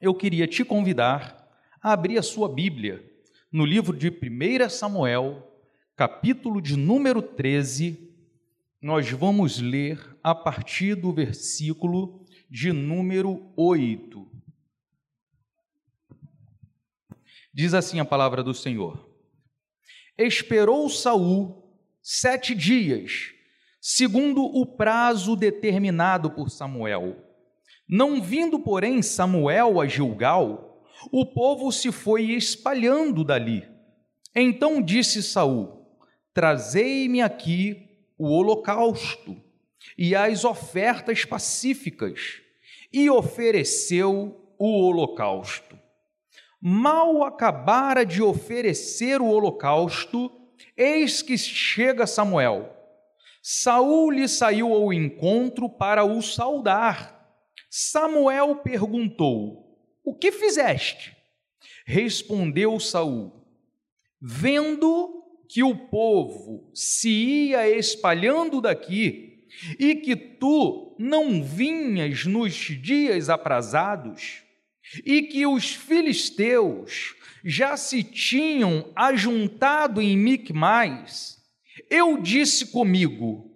eu queria te convidar a abrir a sua Bíblia no livro de 1 Samuel, capítulo de número 13. Nós vamos ler a partir do versículo de número 8. Diz assim a palavra do Senhor: Esperou Saul sete dias, segundo o prazo determinado por Samuel. Não vindo, porém, Samuel a Gilgal, o povo se foi espalhando dali. Então disse Saul: Trazei-me aqui o holocausto e as ofertas pacíficas. E ofereceu o holocausto. Mal acabara de oferecer o holocausto, eis que chega Samuel. Saul lhe saiu ao encontro para o saudar Samuel perguntou: O que fizeste? Respondeu Saul: Vendo que o povo se ia espalhando daqui e que tu não vinhas nos dias aprazados, e que os filisteus já se tinham ajuntado em Micmais, eu disse comigo: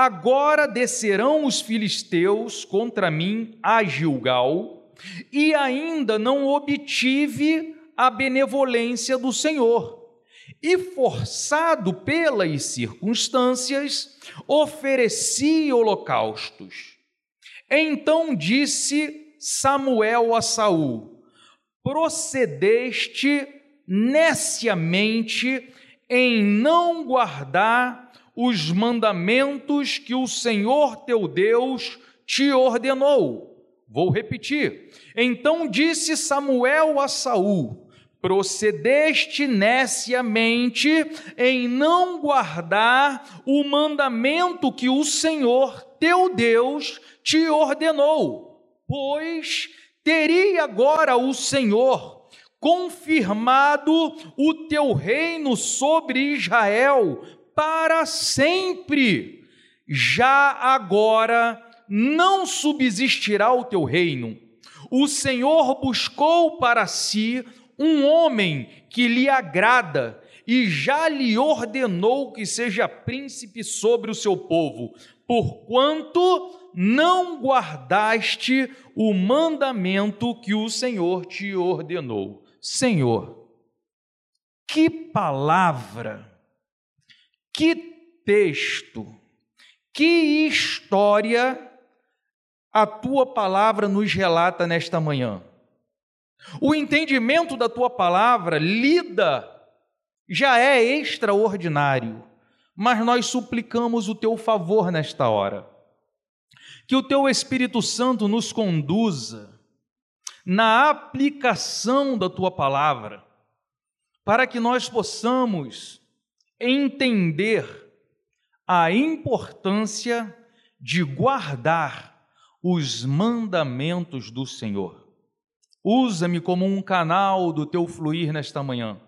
Agora descerão os filisteus contra mim a Gilgal, e ainda não obtive a benevolência do Senhor. E forçado pelas circunstâncias, ofereci holocaustos. Então disse Samuel a Saul: Procedeste neciamente em não guardar os mandamentos que o Senhor teu Deus te ordenou. Vou repetir. Então disse Samuel a Saul: Procedeste neciamente em não guardar o mandamento que o Senhor teu Deus te ordenou, pois teria agora o Senhor confirmado o teu reino sobre Israel para sempre. Já agora não subsistirá o teu reino. O Senhor buscou para si um homem que lhe agrada e já lhe ordenou que seja príncipe sobre o seu povo, porquanto não guardaste o mandamento que o Senhor te ordenou. Senhor, que palavra que texto, que história a tua palavra nos relata nesta manhã. O entendimento da tua palavra lida já é extraordinário, mas nós suplicamos o teu favor nesta hora. Que o teu Espírito Santo nos conduza na aplicação da tua palavra, para que nós possamos entender a importância de guardar os mandamentos do Senhor. Usa-me como um canal do teu fluir nesta manhã,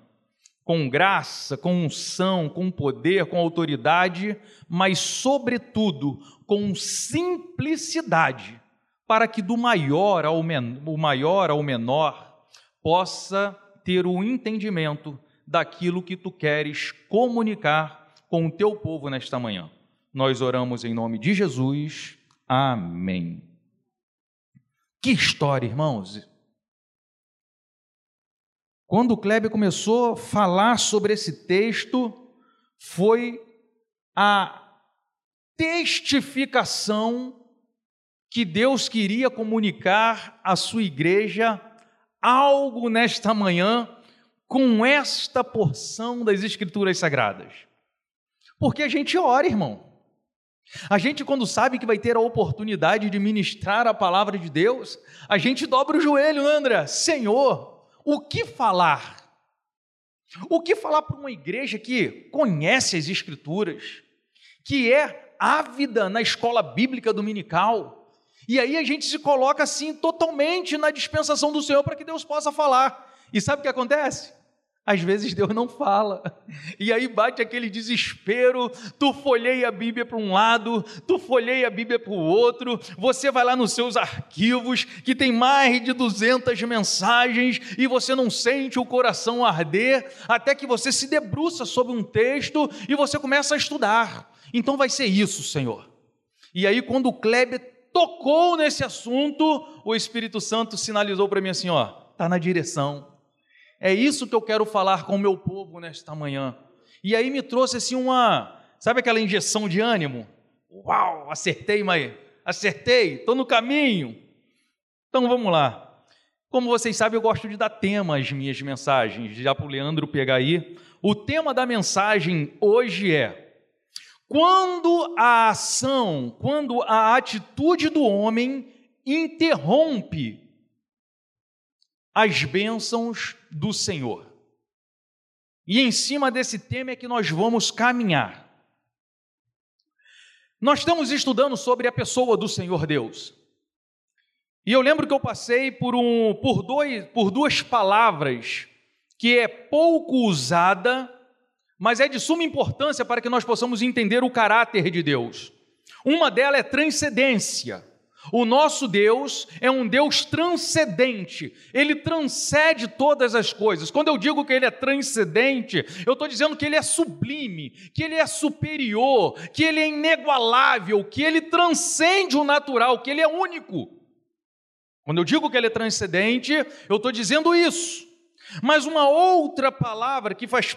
com graça, com unção, com poder, com autoridade, mas, sobretudo, com simplicidade, para que do maior ao, men maior ao menor possa ter o entendimento daquilo que tu queres comunicar com o teu povo nesta manhã. Nós oramos em nome de Jesus. Amém. Que história, irmãos. Quando o Kleber começou a falar sobre esse texto, foi a testificação que Deus queria comunicar à sua igreja algo nesta manhã com esta porção das Escrituras Sagradas? Porque a gente ora, irmão. A gente, quando sabe que vai ter a oportunidade de ministrar a palavra de Deus, a gente dobra o joelho, né, André? Senhor, o que falar? O que falar para uma igreja que conhece as Escrituras, que é ávida na escola bíblica dominical, e aí a gente se coloca assim totalmente na dispensação do Senhor para que Deus possa falar. E sabe o que acontece? Às vezes Deus não fala. E aí bate aquele desespero. Tu folheia a Bíblia para um lado, tu folheia a Bíblia para o outro. Você vai lá nos seus arquivos, que tem mais de 200 mensagens, e você não sente o coração arder, até que você se debruça sobre um texto e você começa a estudar. Então vai ser isso, Senhor. E aí, quando o Kleber tocou nesse assunto, o Espírito Santo sinalizou para mim assim: ó, está na direção é isso que eu quero falar com o meu povo nesta manhã. E aí me trouxe assim uma, sabe aquela injeção de ânimo? Uau, acertei, mas acertei, estou no caminho. Então vamos lá. Como vocês sabem, eu gosto de dar tema às minhas mensagens, já para o Leandro pegar aí. O tema da mensagem hoje é: quando a ação, quando a atitude do homem interrompe as bênçãos do Senhor. E em cima desse tema é que nós vamos caminhar. Nós estamos estudando sobre a pessoa do Senhor Deus. E eu lembro que eu passei por, um, por, dois, por duas palavras que é pouco usada, mas é de suma importância para que nós possamos entender o caráter de Deus. Uma delas é transcendência. O nosso Deus é um Deus transcendente, ele transcende todas as coisas. Quando eu digo que ele é transcendente, eu estou dizendo que ele é sublime, que ele é superior, que ele é inigualável, que ele transcende o natural, que ele é único. Quando eu digo que ele é transcendente, eu estou dizendo isso. Mas uma outra palavra que faz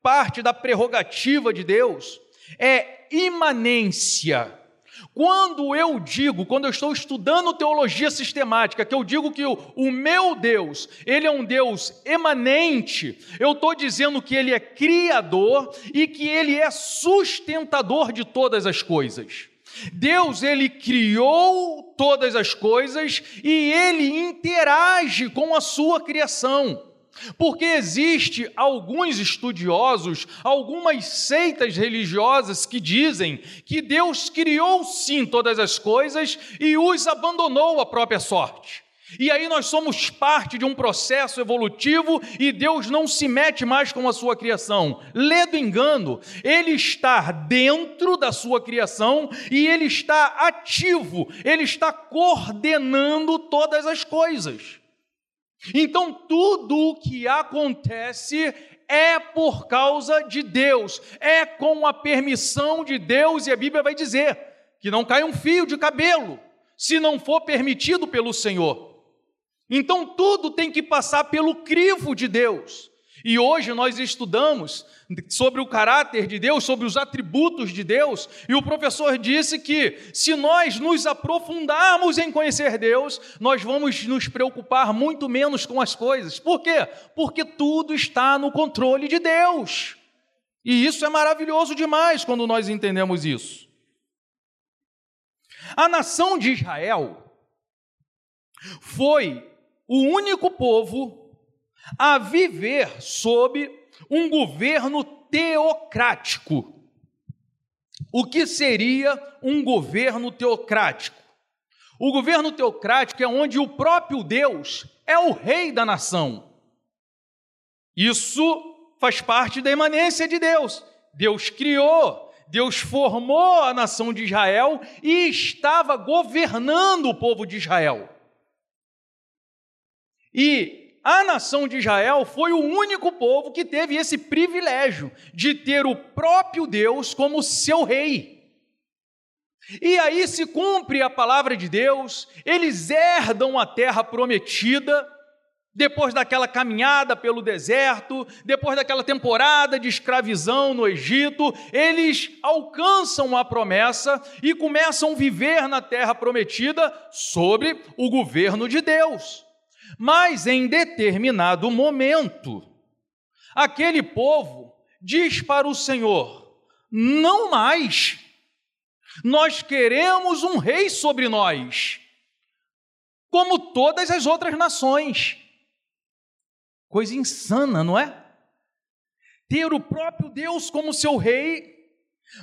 parte da prerrogativa de Deus é imanência. Quando eu digo, quando eu estou estudando teologia sistemática, que eu digo que o, o meu Deus, ele é um Deus emanente, eu estou dizendo que ele é criador e que ele é sustentador de todas as coisas. Deus, ele criou todas as coisas e ele interage com a sua criação. Porque existe alguns estudiosos, algumas seitas religiosas que dizem que Deus criou sim todas as coisas e os abandonou à própria sorte. E aí nós somos parte de um processo evolutivo e Deus não se mete mais com a sua criação. Lê do engano, ele está dentro da sua criação e ele está ativo, ele está coordenando todas as coisas. Então, tudo o que acontece é por causa de Deus, é com a permissão de Deus, e a Bíblia vai dizer que não cai um fio de cabelo se não for permitido pelo Senhor. Então, tudo tem que passar pelo crivo de Deus. E hoje nós estudamos sobre o caráter de Deus, sobre os atributos de Deus, e o professor disse que se nós nos aprofundarmos em conhecer Deus, nós vamos nos preocupar muito menos com as coisas. Por quê? Porque tudo está no controle de Deus. E isso é maravilhoso demais quando nós entendemos isso. A nação de Israel foi o único povo a viver sob um governo teocrático. O que seria um governo teocrático? O governo teocrático é onde o próprio Deus é o rei da nação. Isso faz parte da imanência de Deus. Deus criou, Deus formou a nação de Israel e estava governando o povo de Israel. E a nação de Israel foi o único povo que teve esse privilégio de ter o próprio Deus como seu rei. E aí se cumpre a palavra de Deus, eles herdam a terra prometida, depois daquela caminhada pelo deserto, depois daquela temporada de escravidão no Egito, eles alcançam a promessa e começam a viver na terra prometida sobre o governo de Deus. Mas em determinado momento, aquele povo diz para o Senhor: não mais, nós queremos um rei sobre nós, como todas as outras nações. Coisa insana, não é? Ter o próprio Deus como seu rei,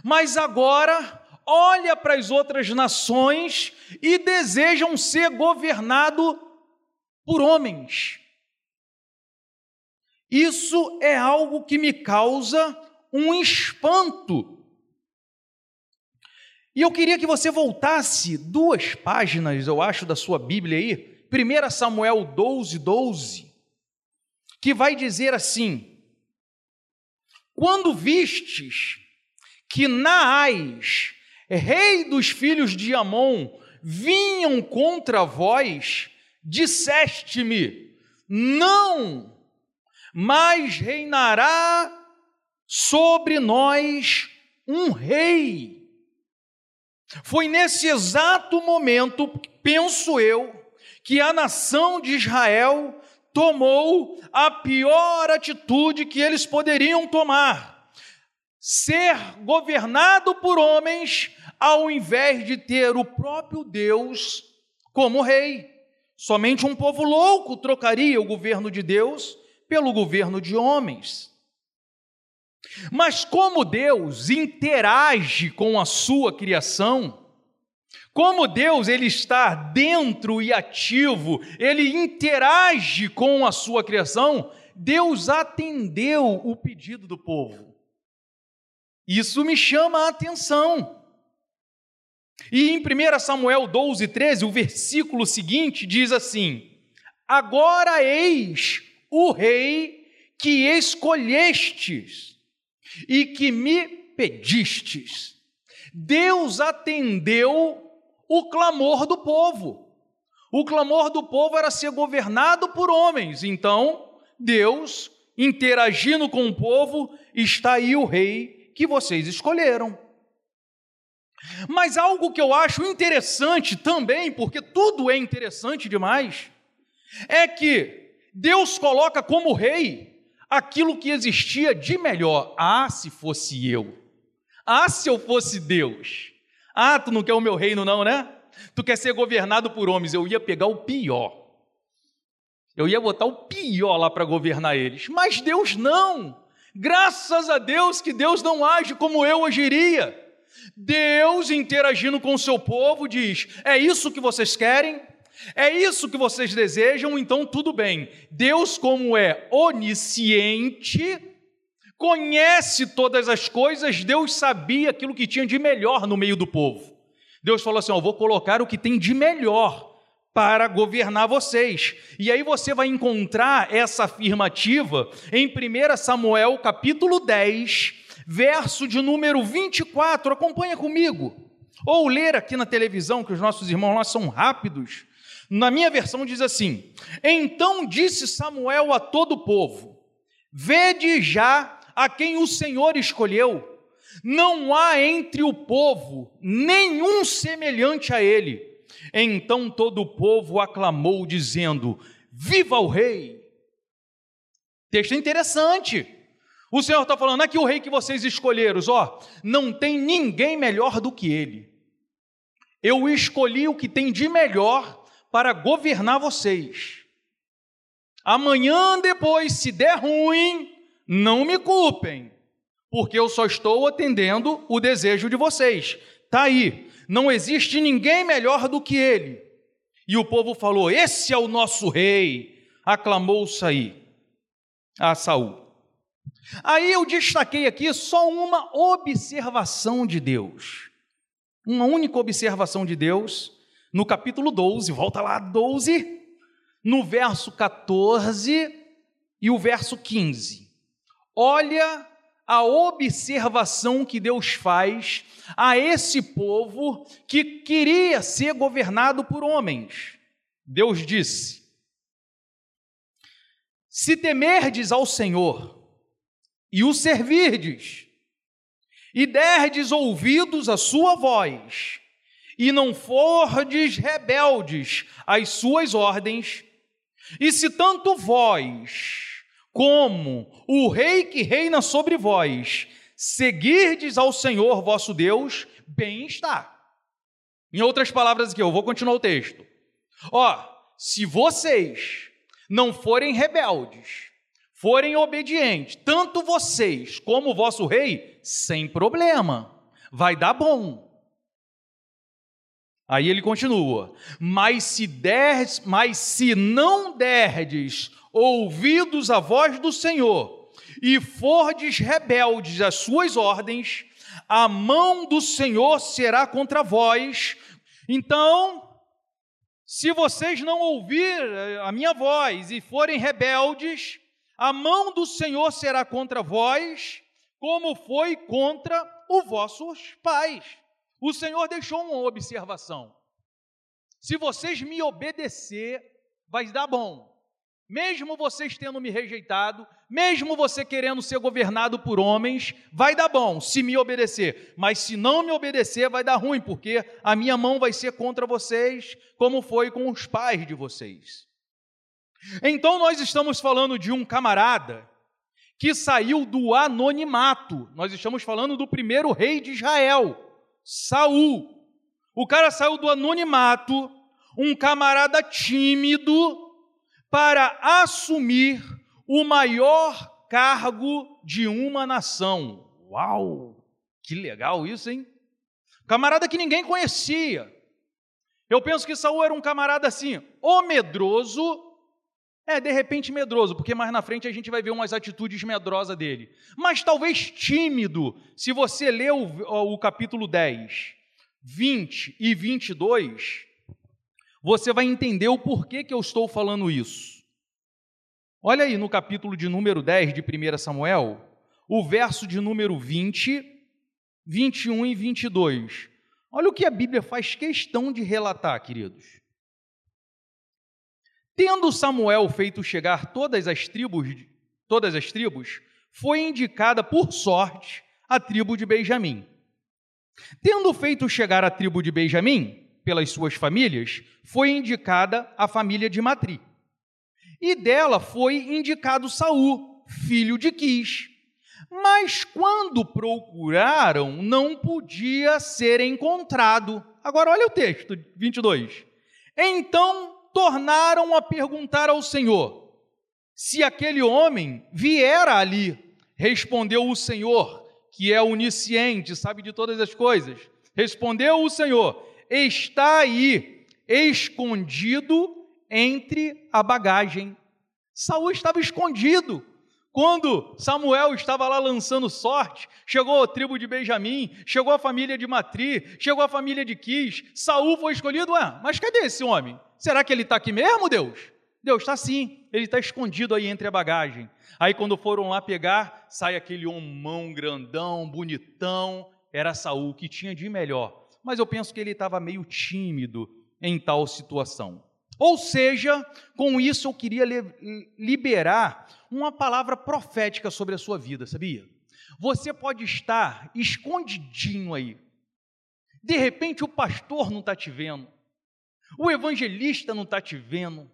mas agora olha para as outras nações e desejam ser governado por homens. Isso é algo que me causa um espanto. E eu queria que você voltasse duas páginas, eu acho, da sua Bíblia aí, 1 Samuel 12, 12, que vai dizer assim: Quando vistes que Naás, rei dos filhos de Amon, vinham contra vós, disseste-me: Não, mas reinará sobre nós um rei. Foi nesse exato momento, penso eu, que a nação de Israel tomou a pior atitude que eles poderiam tomar: ser governado por homens, ao invés de ter o próprio Deus como rei. Somente um povo louco trocaria o governo de Deus pelo governo de homens. Mas como Deus interage com a sua criação, como Deus ele está dentro e ativo, ele interage com a sua criação, Deus atendeu o pedido do povo. Isso me chama a atenção. E em 1 Samuel 12, 13, o versículo seguinte diz assim: Agora eis o rei que escolhestes e que me pedistes. Deus atendeu o clamor do povo. O clamor do povo era ser governado por homens. Então, Deus, interagindo com o povo, está aí o rei que vocês escolheram. Mas algo que eu acho interessante também, porque tudo é interessante demais, é que Deus coloca como rei aquilo que existia de melhor. Ah, se fosse eu. Ah, se eu fosse Deus. Ah, tu não quer o meu reino, não, né? Tu quer ser governado por homens. Eu ia pegar o pior. Eu ia botar o pior lá para governar eles. Mas Deus não. Graças a Deus que Deus não age como eu agiria. Deus interagindo com o seu povo diz: é isso que vocês querem? É isso que vocês desejam? Então tudo bem. Deus, como é onisciente, conhece todas as coisas, Deus sabia aquilo que tinha de melhor no meio do povo. Deus falou assim: Eu vou colocar o que tem de melhor para governar vocês. E aí você vai encontrar essa afirmativa em 1 Samuel capítulo 10, verso de número 24, acompanha comigo. Ou ler aqui na televisão, que os nossos irmãos lá são rápidos. Na minha versão diz assim: Então disse Samuel a todo o povo: Vede já a quem o Senhor escolheu. Não há entre o povo nenhum semelhante a ele. Então todo o povo aclamou, dizendo: Viva o rei! Texto interessante. O Senhor está falando aqui o rei que vocês escolheram, ó, não tem ninguém melhor do que ele. Eu escolhi o que tem de melhor para governar vocês. Amanhã depois, se der ruim, não me culpem, porque eu só estou atendendo o desejo de vocês. Tá aí, não existe ninguém melhor do que ele. E o povo falou: Esse é o nosso rei. Aclamou Saí a Saul. Aí eu destaquei aqui só uma observação de Deus. Uma única observação de Deus no capítulo 12, volta lá, 12, no verso 14 e o verso 15. Olha a observação que Deus faz a esse povo que queria ser governado por homens. Deus disse: Se temerdes ao Senhor, e o servirdes, e derdes ouvidos à sua voz, e não fordes rebeldes às suas ordens, e se tanto vós como o rei que reina sobre vós seguirdes ao Senhor vosso Deus, bem está. Em outras palavras aqui, eu vou continuar o texto. Ó, se vocês não forem rebeldes, forem obedientes, tanto vocês como o vosso rei, sem problema, vai dar bom. Aí ele continua: Mas se der, mas se não derdes ouvidos à voz do Senhor, e fordes rebeldes às suas ordens, a mão do Senhor será contra vós. Então, se vocês não ouvir a minha voz e forem rebeldes, a mão do Senhor será contra vós, como foi contra os vossos pais. O Senhor deixou uma observação. Se vocês me obedecer, vai dar bom mesmo vocês tendo me rejeitado, mesmo você querendo ser governado por homens, vai dar bom se me obedecer, mas se não me obedecer, vai dar ruim, porque a minha mão vai ser contra vocês, como foi com os pais de vocês. Então nós estamos falando de um camarada que saiu do anonimato. Nós estamos falando do primeiro rei de Israel, Saul. O cara saiu do anonimato, um camarada tímido, para assumir o maior cargo de uma nação. Uau! Que legal isso, hein? Camarada que ninguém conhecia. Eu penso que Saul era um camarada assim, ou medroso, é, de repente medroso, porque mais na frente a gente vai ver umas atitudes medrosas dele. Mas talvez tímido, se você ler o, o capítulo 10, 20 e 22, você vai entender o porquê que eu estou falando isso. Olha aí no capítulo de número 10 de 1 Samuel, o verso de número 20, 21 e 22. Olha o que a Bíblia faz questão de relatar, queridos. Tendo Samuel feito chegar todas as tribos, todas as tribos, foi indicada por sorte a tribo de Benjamim. Tendo feito chegar a tribo de Benjamim, pelas suas famílias, foi indicada a família de Matri. E dela foi indicado Saul, filho de Quis. Mas quando procuraram, não podia ser encontrado. Agora olha o texto 22. Então tornaram a perguntar ao Senhor se aquele homem viera ali. Respondeu o Senhor, que é onisciente, sabe de todas as coisas. Respondeu o Senhor: está aí, escondido entre a bagagem. Saul estava escondido. Quando Samuel estava lá lançando sorte, chegou a tribo de Benjamim, chegou a família de Matri, chegou a família de Quis, Saul foi escolhido. Ué, mas cadê esse homem? Será que ele está aqui mesmo, Deus? Deus está sim, ele está escondido aí entre a bagagem. Aí quando foram lá pegar, sai aquele homão grandão, bonitão, era Saul que tinha de melhor mas eu penso que ele estava meio tímido em tal situação. Ou seja, com isso eu queria liberar uma palavra profética sobre a sua vida, sabia? Você pode estar escondidinho aí. De repente o pastor não está te vendo, o evangelista não está te vendo.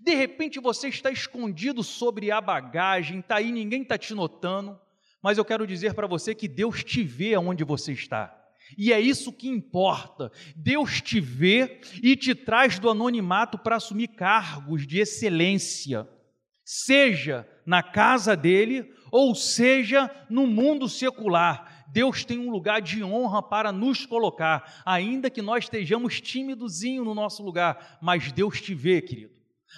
De repente você está escondido sobre a bagagem, está aí, ninguém está te notando. Mas eu quero dizer para você que Deus te vê onde você está. E é isso que importa. Deus te vê e te traz do anonimato para assumir cargos de excelência, seja na casa dele ou seja no mundo secular. Deus tem um lugar de honra para nos colocar, ainda que nós estejamos tímidozinho no nosso lugar, mas Deus te vê, querido.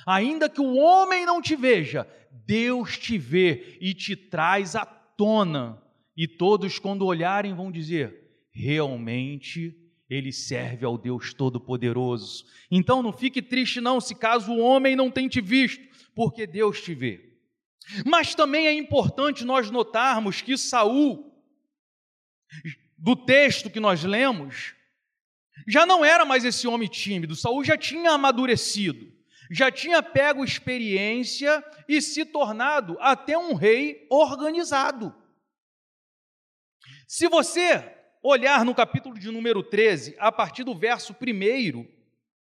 Ainda que o homem não te veja, Deus te vê e te traz à tona. E todos, quando olharem, vão dizer: realmente ele serve ao Deus Todo-Poderoso. Então não fique triste não se caso o homem não tenha te visto, porque Deus te vê. Mas também é importante nós notarmos que Saul, do texto que nós lemos, já não era mais esse homem tímido. Saul já tinha amadurecido, já tinha pego experiência e se tornado até um rei organizado. Se você olhar no capítulo de número 13, a partir do verso 1,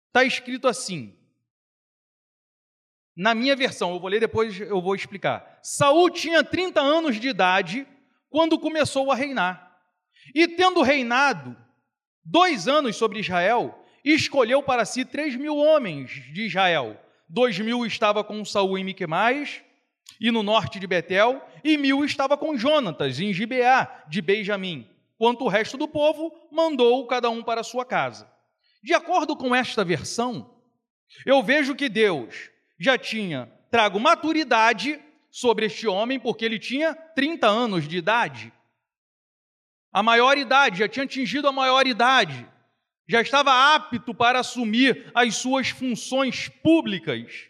está escrito assim. Na minha versão, eu vou ler depois, eu vou explicar. Saul tinha 30 anos de idade quando começou a reinar. E tendo reinado dois anos sobre Israel, escolheu para si três mil homens de Israel. Dois mil estava com Saul em Miquemais e no norte de Betel, e mil estava com Jonatas em Gibeá de Benjamim quanto o resto do povo mandou cada um para sua casa. De acordo com esta versão, eu vejo que Deus já tinha trago maturidade sobre este homem, porque ele tinha 30 anos de idade. A maioridade, já tinha atingido a maioridade, já estava apto para assumir as suas funções públicas.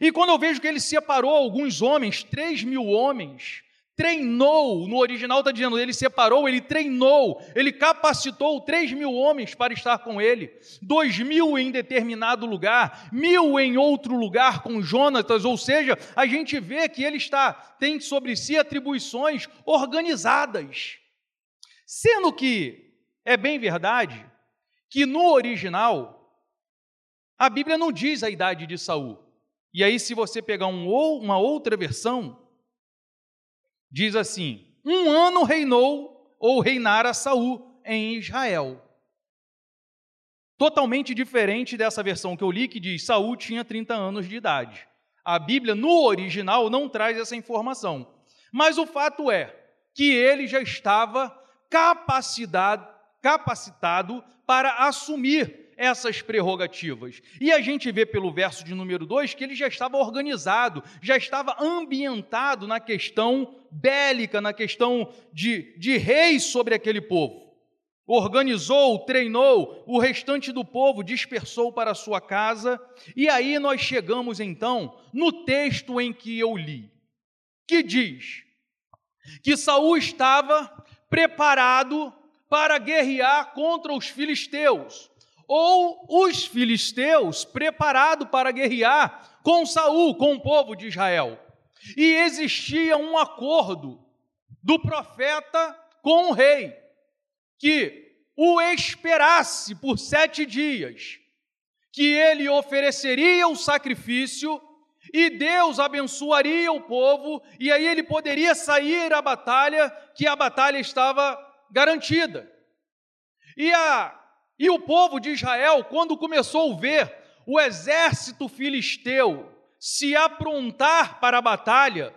E quando eu vejo que ele separou alguns homens, três mil homens, treinou, no original está dizendo, ele separou, ele treinou, ele capacitou três mil homens para estar com ele, dois mil em determinado lugar, mil em outro lugar com Jonatas, ou seja, a gente vê que ele está, tem sobre si atribuições organizadas. Sendo que é bem verdade que no original a Bíblia não diz a idade de Saul. E aí, se você pegar um, uma outra versão, diz assim: um ano reinou ou reinara Saul em Israel. Totalmente diferente dessa versão que eu li, que diz Saul tinha 30 anos de idade. A Bíblia, no original, não traz essa informação. Mas o fato é que ele já estava capacitado, capacitado para assumir essas prerrogativas. E a gente vê pelo verso de número 2 que ele já estava organizado, já estava ambientado na questão bélica, na questão de, de reis sobre aquele povo. Organizou, treinou, o restante do povo dispersou para sua casa, e aí nós chegamos então no texto em que eu li, que diz que Saul estava preparado para guerrear contra os filisteus ou os filisteus preparados para guerrear com Saul, com o povo de Israel. E existia um acordo do profeta com o rei, que o esperasse por sete dias, que ele ofereceria o sacrifício e Deus abençoaria o povo, e aí ele poderia sair à batalha, que a batalha estava garantida. E a e o povo de Israel, quando começou a ver o exército filisteu se aprontar para a batalha,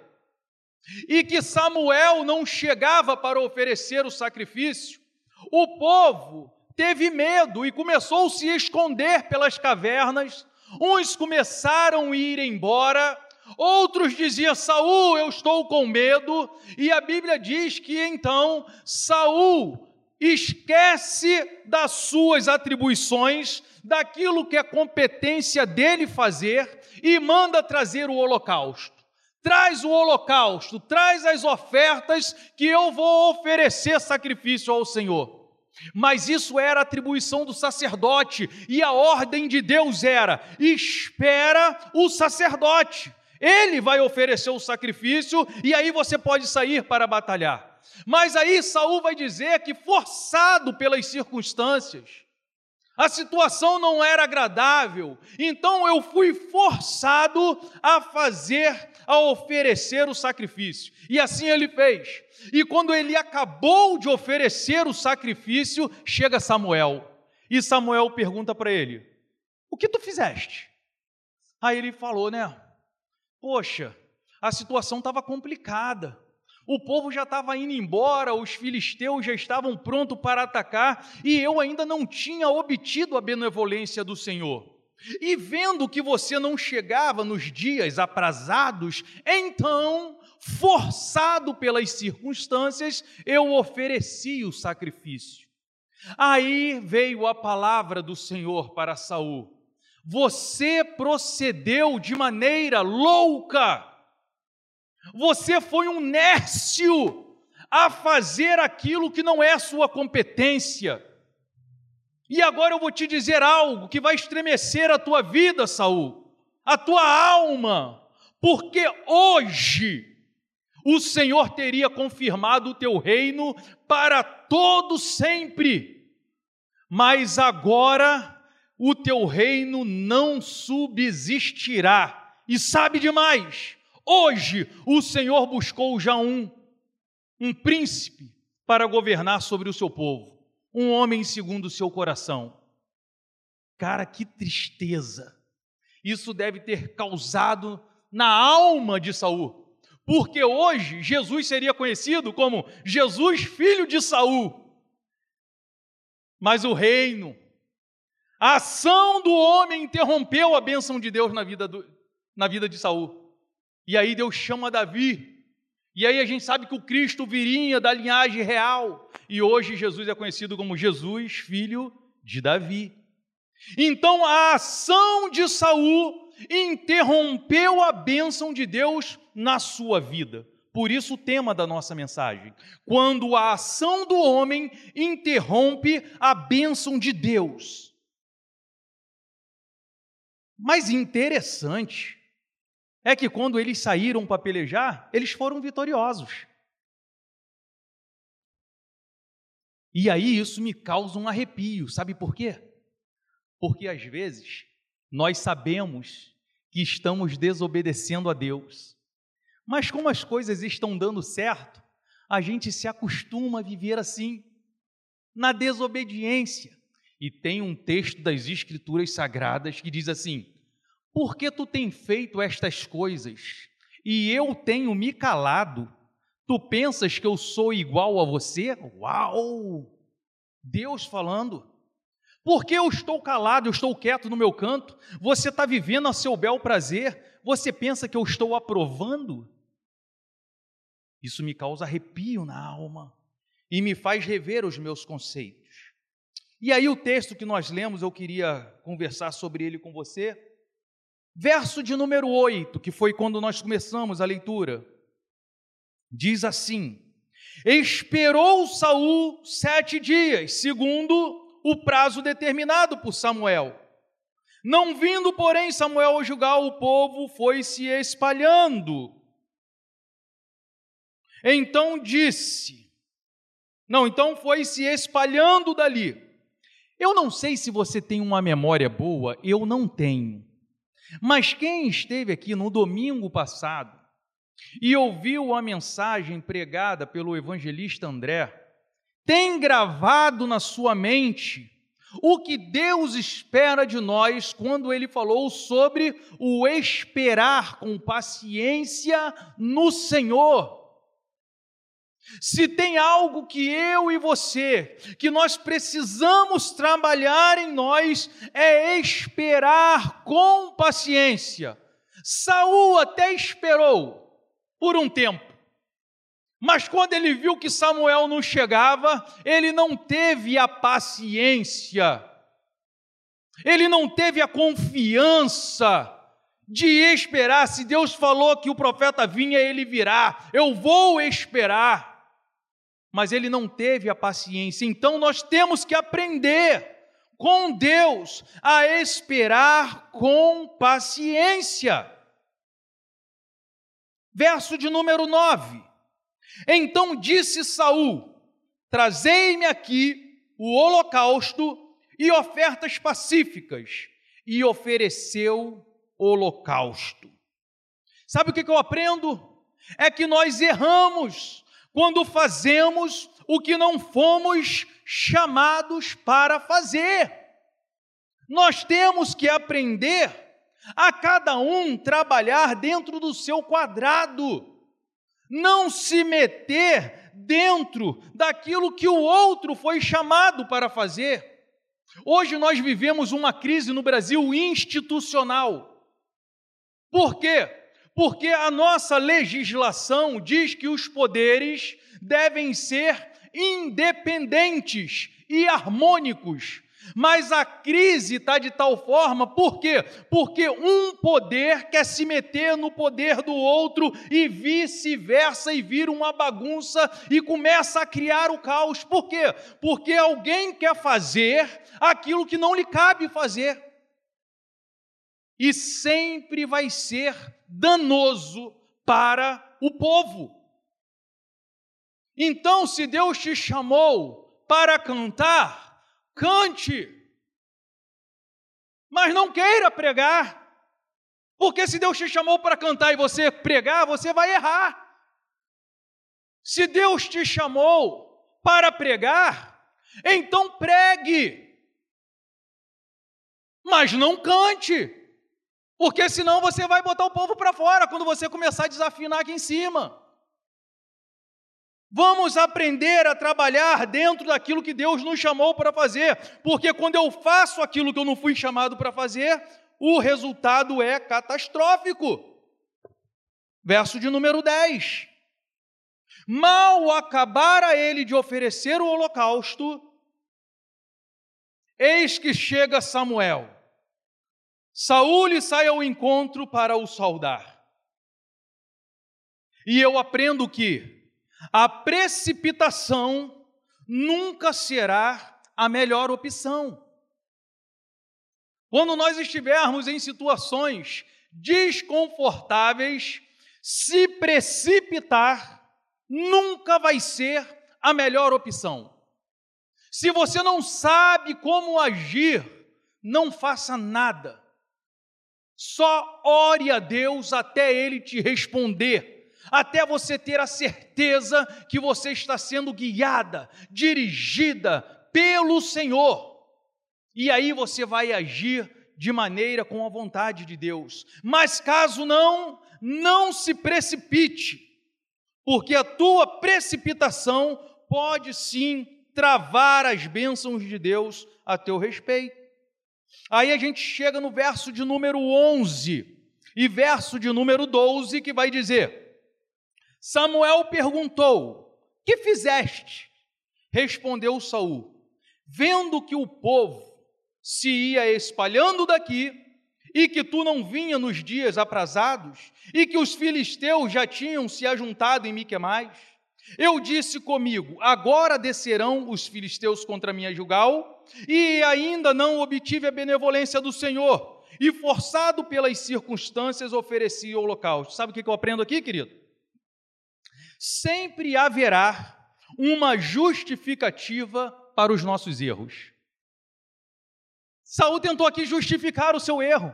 e que Samuel não chegava para oferecer o sacrifício, o povo teve medo e começou a se esconder pelas cavernas. Uns começaram a ir embora, outros diziam: Saul, eu estou com medo. E a Bíblia diz que então Saul esquece das suas atribuições, daquilo que é competência dele fazer e manda trazer o holocausto. Traz o holocausto, traz as ofertas que eu vou oferecer sacrifício ao Senhor. Mas isso era atribuição do sacerdote, e a ordem de Deus era: espera o sacerdote. Ele vai oferecer o sacrifício e aí você pode sair para batalhar. Mas aí Saul vai dizer que forçado pelas circunstâncias, a situação não era agradável, então eu fui forçado a fazer, a oferecer o sacrifício. E assim ele fez. E quando ele acabou de oferecer o sacrifício, chega Samuel. E Samuel pergunta para ele: O que tu fizeste? Aí ele falou, né? Poxa, a situação estava complicada. O povo já estava indo embora, os filisteus já estavam prontos para atacar e eu ainda não tinha obtido a benevolência do Senhor. E vendo que você não chegava nos dias aprazados, então, forçado pelas circunstâncias, eu ofereci o sacrifício. Aí veio a palavra do Senhor para Saul: Você procedeu de maneira louca você foi um nércio a fazer aquilo que não é sua competência. E agora eu vou te dizer algo que vai estremecer a tua vida, Saul, a tua alma, porque hoje o Senhor teria confirmado o teu reino para todo sempre. Mas agora o teu reino não subsistirá. E sabe demais? Hoje o Senhor buscou já um, um príncipe para governar sobre o seu povo, um homem segundo o seu coração. Cara, que tristeza! Isso deve ter causado na alma de Saul, porque hoje Jesus seria conhecido como Jesus, filho de Saul. Mas o reino, A ação do homem interrompeu a bênção de Deus na vida, do, na vida de Saul. E aí Deus chama Davi. E aí a gente sabe que o Cristo viria da linhagem real. E hoje Jesus é conhecido como Jesus, filho de Davi. Então a ação de Saul interrompeu a bênção de Deus na sua vida. Por isso o tema da nossa mensagem. Quando a ação do homem interrompe a bênção de Deus. Mas interessante é que quando eles saíram para pelejar, eles foram vitoriosos. E aí isso me causa um arrepio, sabe por quê? Porque às vezes nós sabemos que estamos desobedecendo a Deus, mas como as coisas estão dando certo, a gente se acostuma a viver assim, na desobediência. E tem um texto das Escrituras Sagradas que diz assim: Por que tu tem feito estas coisas e eu tenho me calado? Tu pensas que eu sou igual a você? Uau! Deus falando. Porque eu estou calado, eu estou quieto no meu canto, você está vivendo a seu bel prazer, você pensa que eu estou aprovando? Isso me causa arrepio na alma e me faz rever os meus conceitos. E aí, o texto que nós lemos, eu queria conversar sobre ele com você. Verso de número 8, que foi quando nós começamos a leitura, diz assim: Esperou Saul sete dias, segundo o prazo determinado por Samuel. Não vindo, porém, Samuel a julgar, o povo foi se espalhando. Então disse, não, então foi se espalhando dali. Eu não sei se você tem uma memória boa, eu não tenho. Mas quem esteve aqui no domingo passado e ouviu a mensagem pregada pelo evangelista André, tem gravado na sua mente o que Deus espera de nós quando ele falou sobre o esperar com paciência no Senhor. Se tem algo que eu e você, que nós precisamos trabalhar em nós, é esperar com paciência. Saul até esperou por um tempo. Mas quando ele viu que Samuel não chegava, ele não teve a paciência, ele não teve a confiança de esperar. Se Deus falou que o profeta vinha, ele virá, eu vou esperar. Mas ele não teve a paciência, então nós temos que aprender com Deus a esperar com paciência. Verso de número 9. Então disse Saul: Trazei-me aqui o holocausto e ofertas pacíficas, e ofereceu holocausto. Sabe o que eu aprendo? É que nós erramos quando fazemos o que não fomos chamados para fazer. Nós temos que aprender a cada um trabalhar dentro do seu quadrado não se meter dentro daquilo que o outro foi chamado para fazer. Hoje nós vivemos uma crise no Brasil institucional. Por quê? Porque a nossa legislação diz que os poderes devem ser independentes e harmônicos mas a crise está de tal forma, por quê? Porque um poder quer se meter no poder do outro e vice-versa, e vira uma bagunça e começa a criar o caos. Por quê? Porque alguém quer fazer aquilo que não lhe cabe fazer. E sempre vai ser danoso para o povo. Então, se Deus te chamou para cantar, cante, mas não queira pregar, porque se Deus te chamou para cantar e você pregar, você vai errar. Se Deus te chamou para pregar, então pregue, mas não cante, porque senão você vai botar o povo para fora quando você começar a desafinar aqui em cima. Vamos aprender a trabalhar dentro daquilo que Deus nos chamou para fazer, porque quando eu faço aquilo que eu não fui chamado para fazer, o resultado é catastrófico. Verso de número 10. Mal acabara ele de oferecer o holocausto, eis que chega Samuel. Saúl lhe sai ao encontro para o saudar. E eu aprendo que a precipitação nunca será a melhor opção. Quando nós estivermos em situações desconfortáveis, se precipitar nunca vai ser a melhor opção. Se você não sabe como agir, não faça nada. Só ore a Deus até Ele te responder até você ter a certeza que você está sendo guiada, dirigida pelo Senhor. E aí você vai agir de maneira com a vontade de Deus. Mas caso não, não se precipite, porque a tua precipitação pode sim travar as bênçãos de Deus a teu respeito. Aí a gente chega no verso de número 11 e verso de número 12 que vai dizer: Samuel perguntou: Que fizeste? Respondeu Saul: Vendo que o povo se ia espalhando daqui, e que tu não vinha nos dias aprazados, e que os filisteus já tinham se ajuntado em Miquemais, eu disse comigo: Agora descerão os filisteus contra mim a Jugal, e ainda não obtive a benevolência do Senhor, e forçado pelas circunstâncias ofereci o holocausto. Sabe o que eu aprendo aqui, querido? sempre haverá uma justificativa para os nossos erros. Saul tentou aqui justificar o seu erro.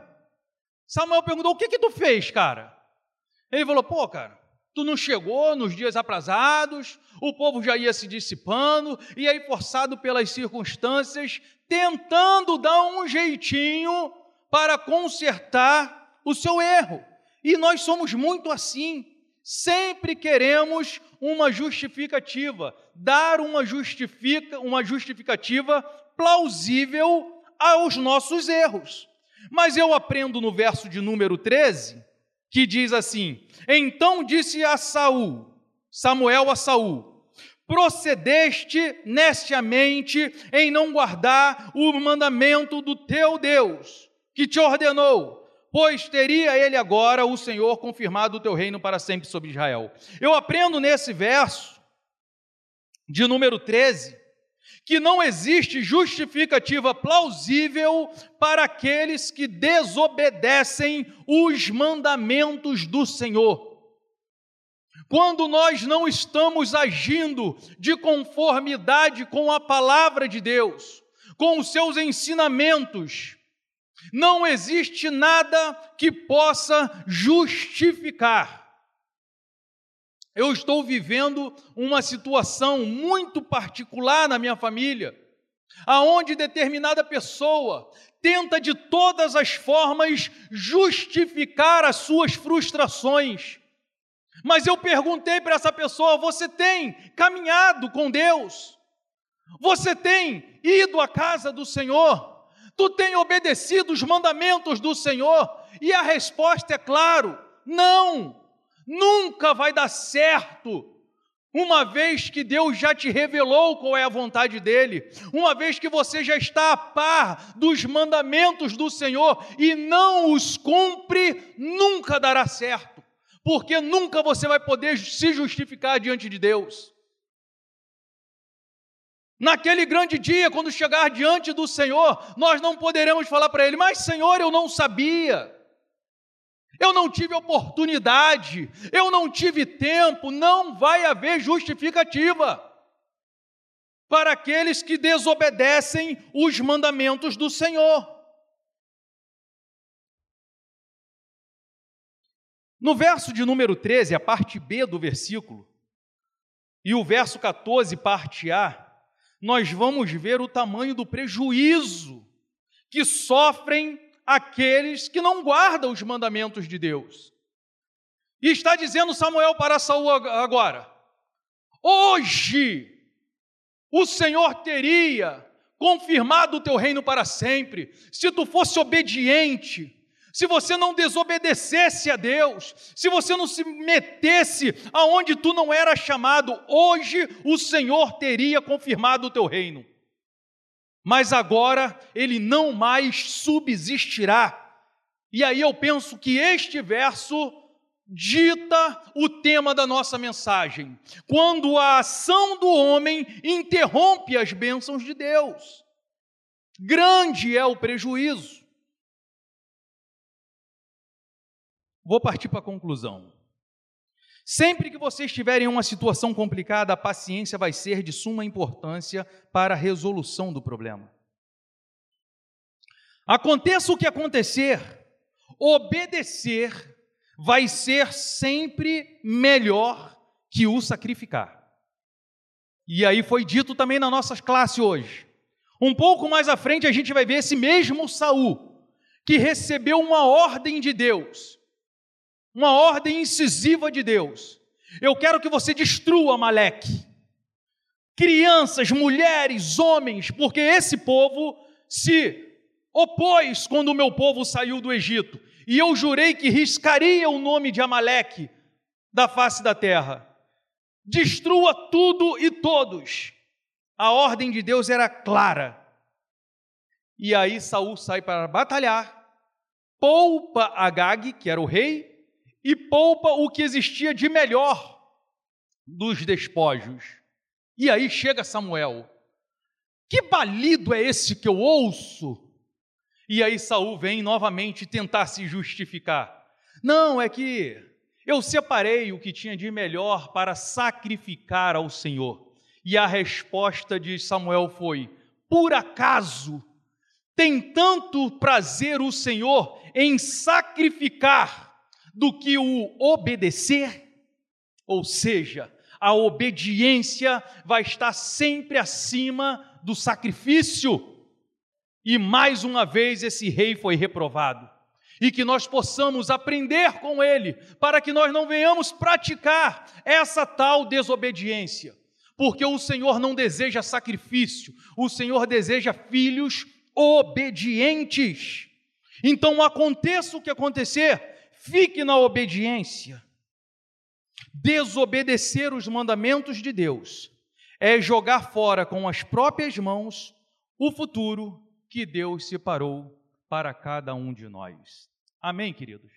Samuel perguntou: "O que que tu fez, cara?" Ele falou: "Pô, cara, tu não chegou nos dias aprazados, o povo já ia se dissipando, e aí forçado pelas circunstâncias, tentando dar um jeitinho para consertar o seu erro. E nós somos muito assim sempre queremos uma justificativa, dar uma, justifica, uma justificativa plausível aos nossos erros. Mas eu aprendo no verso de número 13, que diz assim: Então disse a Saul, Samuel a Saul: Procedeste nestiamente em não guardar o mandamento do teu Deus, que te ordenou, pois teria ele agora, o Senhor, confirmado o teu reino para sempre sobre Israel. Eu aprendo nesse verso, de número 13, que não existe justificativa plausível para aqueles que desobedecem os mandamentos do Senhor. Quando nós não estamos agindo de conformidade com a palavra de Deus, com os seus ensinamentos, não existe nada que possa justificar. Eu estou vivendo uma situação muito particular na minha família, aonde determinada pessoa tenta de todas as formas justificar as suas frustrações. Mas eu perguntei para essa pessoa: você tem caminhado com Deus? Você tem ido à casa do Senhor? Tu tem obedecido os mandamentos do Senhor? E a resposta é claro: não, nunca vai dar certo. Uma vez que Deus já te revelou qual é a vontade dele, uma vez que você já está a par dos mandamentos do Senhor e não os cumpre, nunca dará certo, porque nunca você vai poder se justificar diante de Deus. Naquele grande dia, quando chegar diante do Senhor, nós não poderemos falar para Ele, mas Senhor, eu não sabia, eu não tive oportunidade, eu não tive tempo, não vai haver justificativa para aqueles que desobedecem os mandamentos do Senhor. No verso de número 13, a parte B do versículo, e o verso 14, parte A, nós vamos ver o tamanho do prejuízo que sofrem aqueles que não guardam os mandamentos de Deus. E está dizendo Samuel para Saul agora: hoje o Senhor teria confirmado o teu reino para sempre, se tu fosse obediente, se você não desobedecesse a Deus, se você não se metesse aonde tu não era chamado, hoje o Senhor teria confirmado o teu reino. Mas agora ele não mais subsistirá. E aí eu penso que este verso dita o tema da nossa mensagem. Quando a ação do homem interrompe as bênçãos de Deus. Grande é o prejuízo. Vou partir para a conclusão. Sempre que você estiver em uma situação complicada, a paciência vai ser de suma importância para a resolução do problema. Aconteça o que acontecer, obedecer vai ser sempre melhor que o sacrificar. E aí foi dito também na nossa classe hoje. Um pouco mais à frente a gente vai ver esse mesmo Saul que recebeu uma ordem de Deus uma ordem incisiva de Deus. Eu quero que você destrua Maleque. Crianças, mulheres, homens, porque esse povo se opôs quando o meu povo saiu do Egito. E eu jurei que riscaria o nome de Amaleque da face da terra. Destrua tudo e todos. A ordem de Deus era clara. E aí Saul sai para batalhar, poupa Agag, que era o rei, e poupa o que existia de melhor dos despojos. E aí chega Samuel. Que balido é esse que eu ouço? E aí Saul vem novamente tentar se justificar. Não, é que eu separei o que tinha de melhor para sacrificar ao Senhor. E a resposta de Samuel foi: Por acaso tem tanto prazer o Senhor em sacrificar do que o obedecer, ou seja, a obediência vai estar sempre acima do sacrifício. E mais uma vez esse rei foi reprovado. E que nós possamos aprender com ele, para que nós não venhamos praticar essa tal desobediência. Porque o Senhor não deseja sacrifício, o Senhor deseja filhos obedientes. Então, aconteça o que acontecer, Fique na obediência. Desobedecer os mandamentos de Deus é jogar fora com as próprias mãos o futuro que Deus separou para cada um de nós. Amém, queridos?